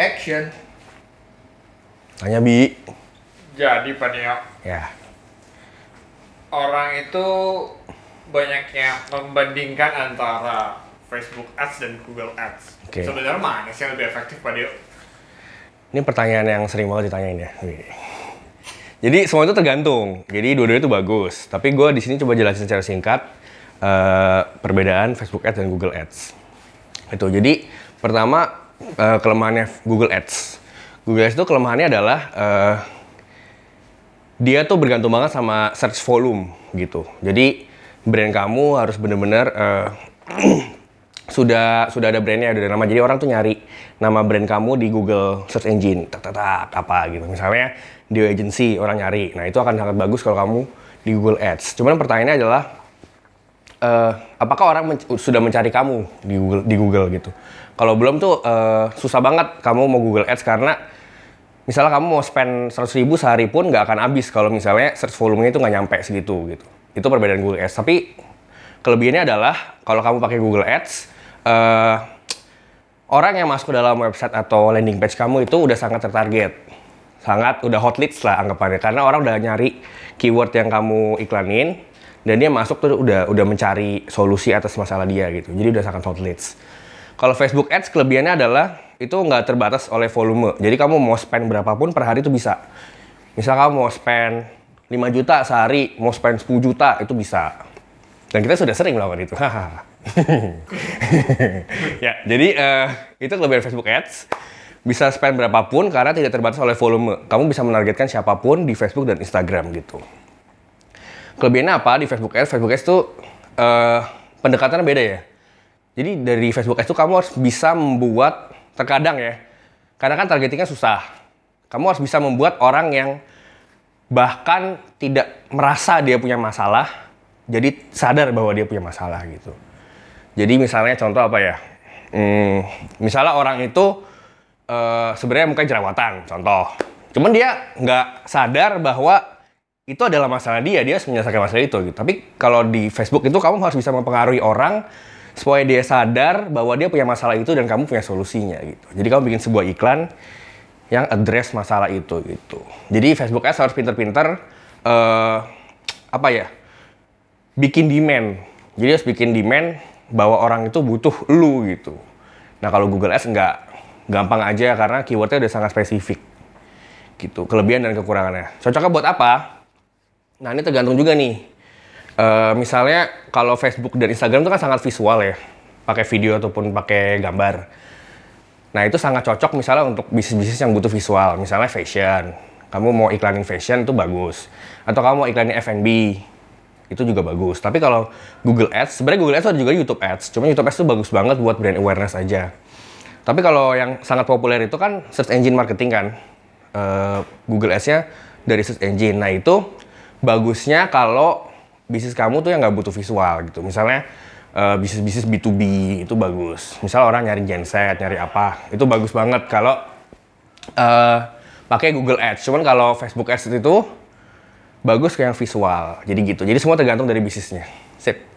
Action. Tanya Bi. Jadi Pak Nio, Ya. orang itu banyaknya membandingkan antara Facebook Ads dan Google Ads. Oke. Sebenarnya mana sih yang lebih efektif Pak Nio? Ini pertanyaan yang sering banget ditanyain ya. Jadi semua itu tergantung. Jadi dua-duanya itu bagus. Tapi gue di sini coba jelasin secara singkat eh, perbedaan Facebook Ads dan Google Ads. Itu. Jadi pertama eh, kelemahannya Google Ads. Google Ads itu kelemahannya adalah eh, dia tuh bergantung banget sama search volume gitu. Jadi brand kamu harus bener-bener eh, sudah sudah ada brandnya ada nama jadi orang tuh nyari nama brand kamu di Google search engine tak tak tak apa gitu misalnya Dio Agency orang nyari nah itu akan sangat bagus kalau kamu di Google Ads cuman pertanyaannya adalah eh, apakah orang men- sudah mencari kamu di Google di Google gitu? Kalau belum tuh eh, susah banget kamu mau Google Ads karena misalnya kamu mau spend 100 ribu sehari pun nggak akan habis kalau misalnya search volumenya itu nggak nyampe segitu gitu. Itu perbedaan Google Ads. Tapi kelebihannya adalah kalau kamu pakai Google Ads eh, orang yang masuk ke dalam website atau landing page kamu itu udah sangat tertarget. Sangat udah hot leads lah anggapannya. Karena orang udah nyari keyword yang kamu iklanin dan dia masuk tuh udah udah mencari solusi atas masalah dia gitu jadi udah sangat hot leads kalau Facebook Ads kelebihannya adalah itu nggak terbatas oleh volume jadi kamu mau spend berapapun per hari itu bisa misal kamu mau spend 5 juta sehari mau spend 10 juta itu bisa dan kita sudah sering melakukan itu ya, jadi eh, itu kelebihan Facebook Ads. Bisa spend berapapun karena tidak terbatas oleh volume. Kamu bisa menargetkan siapa pun di Facebook dan Instagram gitu. Kelebihannya apa di Facebook Ads? Facebook Ads itu eh, pendekatannya beda ya. Jadi dari Facebook Ads itu kamu harus bisa membuat terkadang ya. Karena kan targetingnya susah. Kamu harus bisa membuat orang yang bahkan tidak merasa dia punya masalah, jadi sadar bahwa dia punya masalah gitu. Jadi misalnya contoh apa ya? Hmm, misalnya orang itu eh, sebenarnya mukanya jerawatan, contoh. Cuman dia nggak sadar bahwa itu adalah masalah dia, dia harus menyelesaikan masalah itu. Gitu. Tapi kalau di Facebook itu kamu harus bisa mempengaruhi orang supaya dia sadar bahwa dia punya masalah itu dan kamu punya solusinya gitu. Jadi kamu bikin sebuah iklan yang address masalah itu gitu. Jadi Facebook Ads harus pinter-pinter eh, apa ya? bikin demand. Jadi harus bikin demand bahwa orang itu butuh lu gitu. Nah kalau Google Ads nggak gampang aja karena keywordnya udah sangat spesifik gitu. Kelebihan dan kekurangannya. Cocoknya buat apa? Nah ini tergantung juga nih. Eh, misalnya kalau Facebook dan Instagram itu kan sangat visual ya, pakai video ataupun pakai gambar. Nah itu sangat cocok misalnya untuk bisnis-bisnis yang butuh visual, misalnya fashion. Kamu mau iklanin fashion itu bagus. Atau kamu mau iklanin F&B, itu juga bagus. Tapi kalau Google Ads, sebenarnya Google Ads ada juga YouTube Ads. Cuma YouTube Ads itu bagus banget buat brand awareness aja. Tapi kalau yang sangat populer itu kan search engine marketing kan. Eh, Google Ads-nya dari search engine. Nah itu bagusnya kalau bisnis kamu tuh yang nggak butuh visual gitu. Misalnya eh, bisnis-bisnis B2B itu bagus. Misal orang nyari genset, nyari apa, itu bagus banget kalau eh, pakai Google Ads. Cuman kalau Facebook Ads itu bagus kayak yang visual. Jadi gitu. Jadi semua tergantung dari bisnisnya. Sip.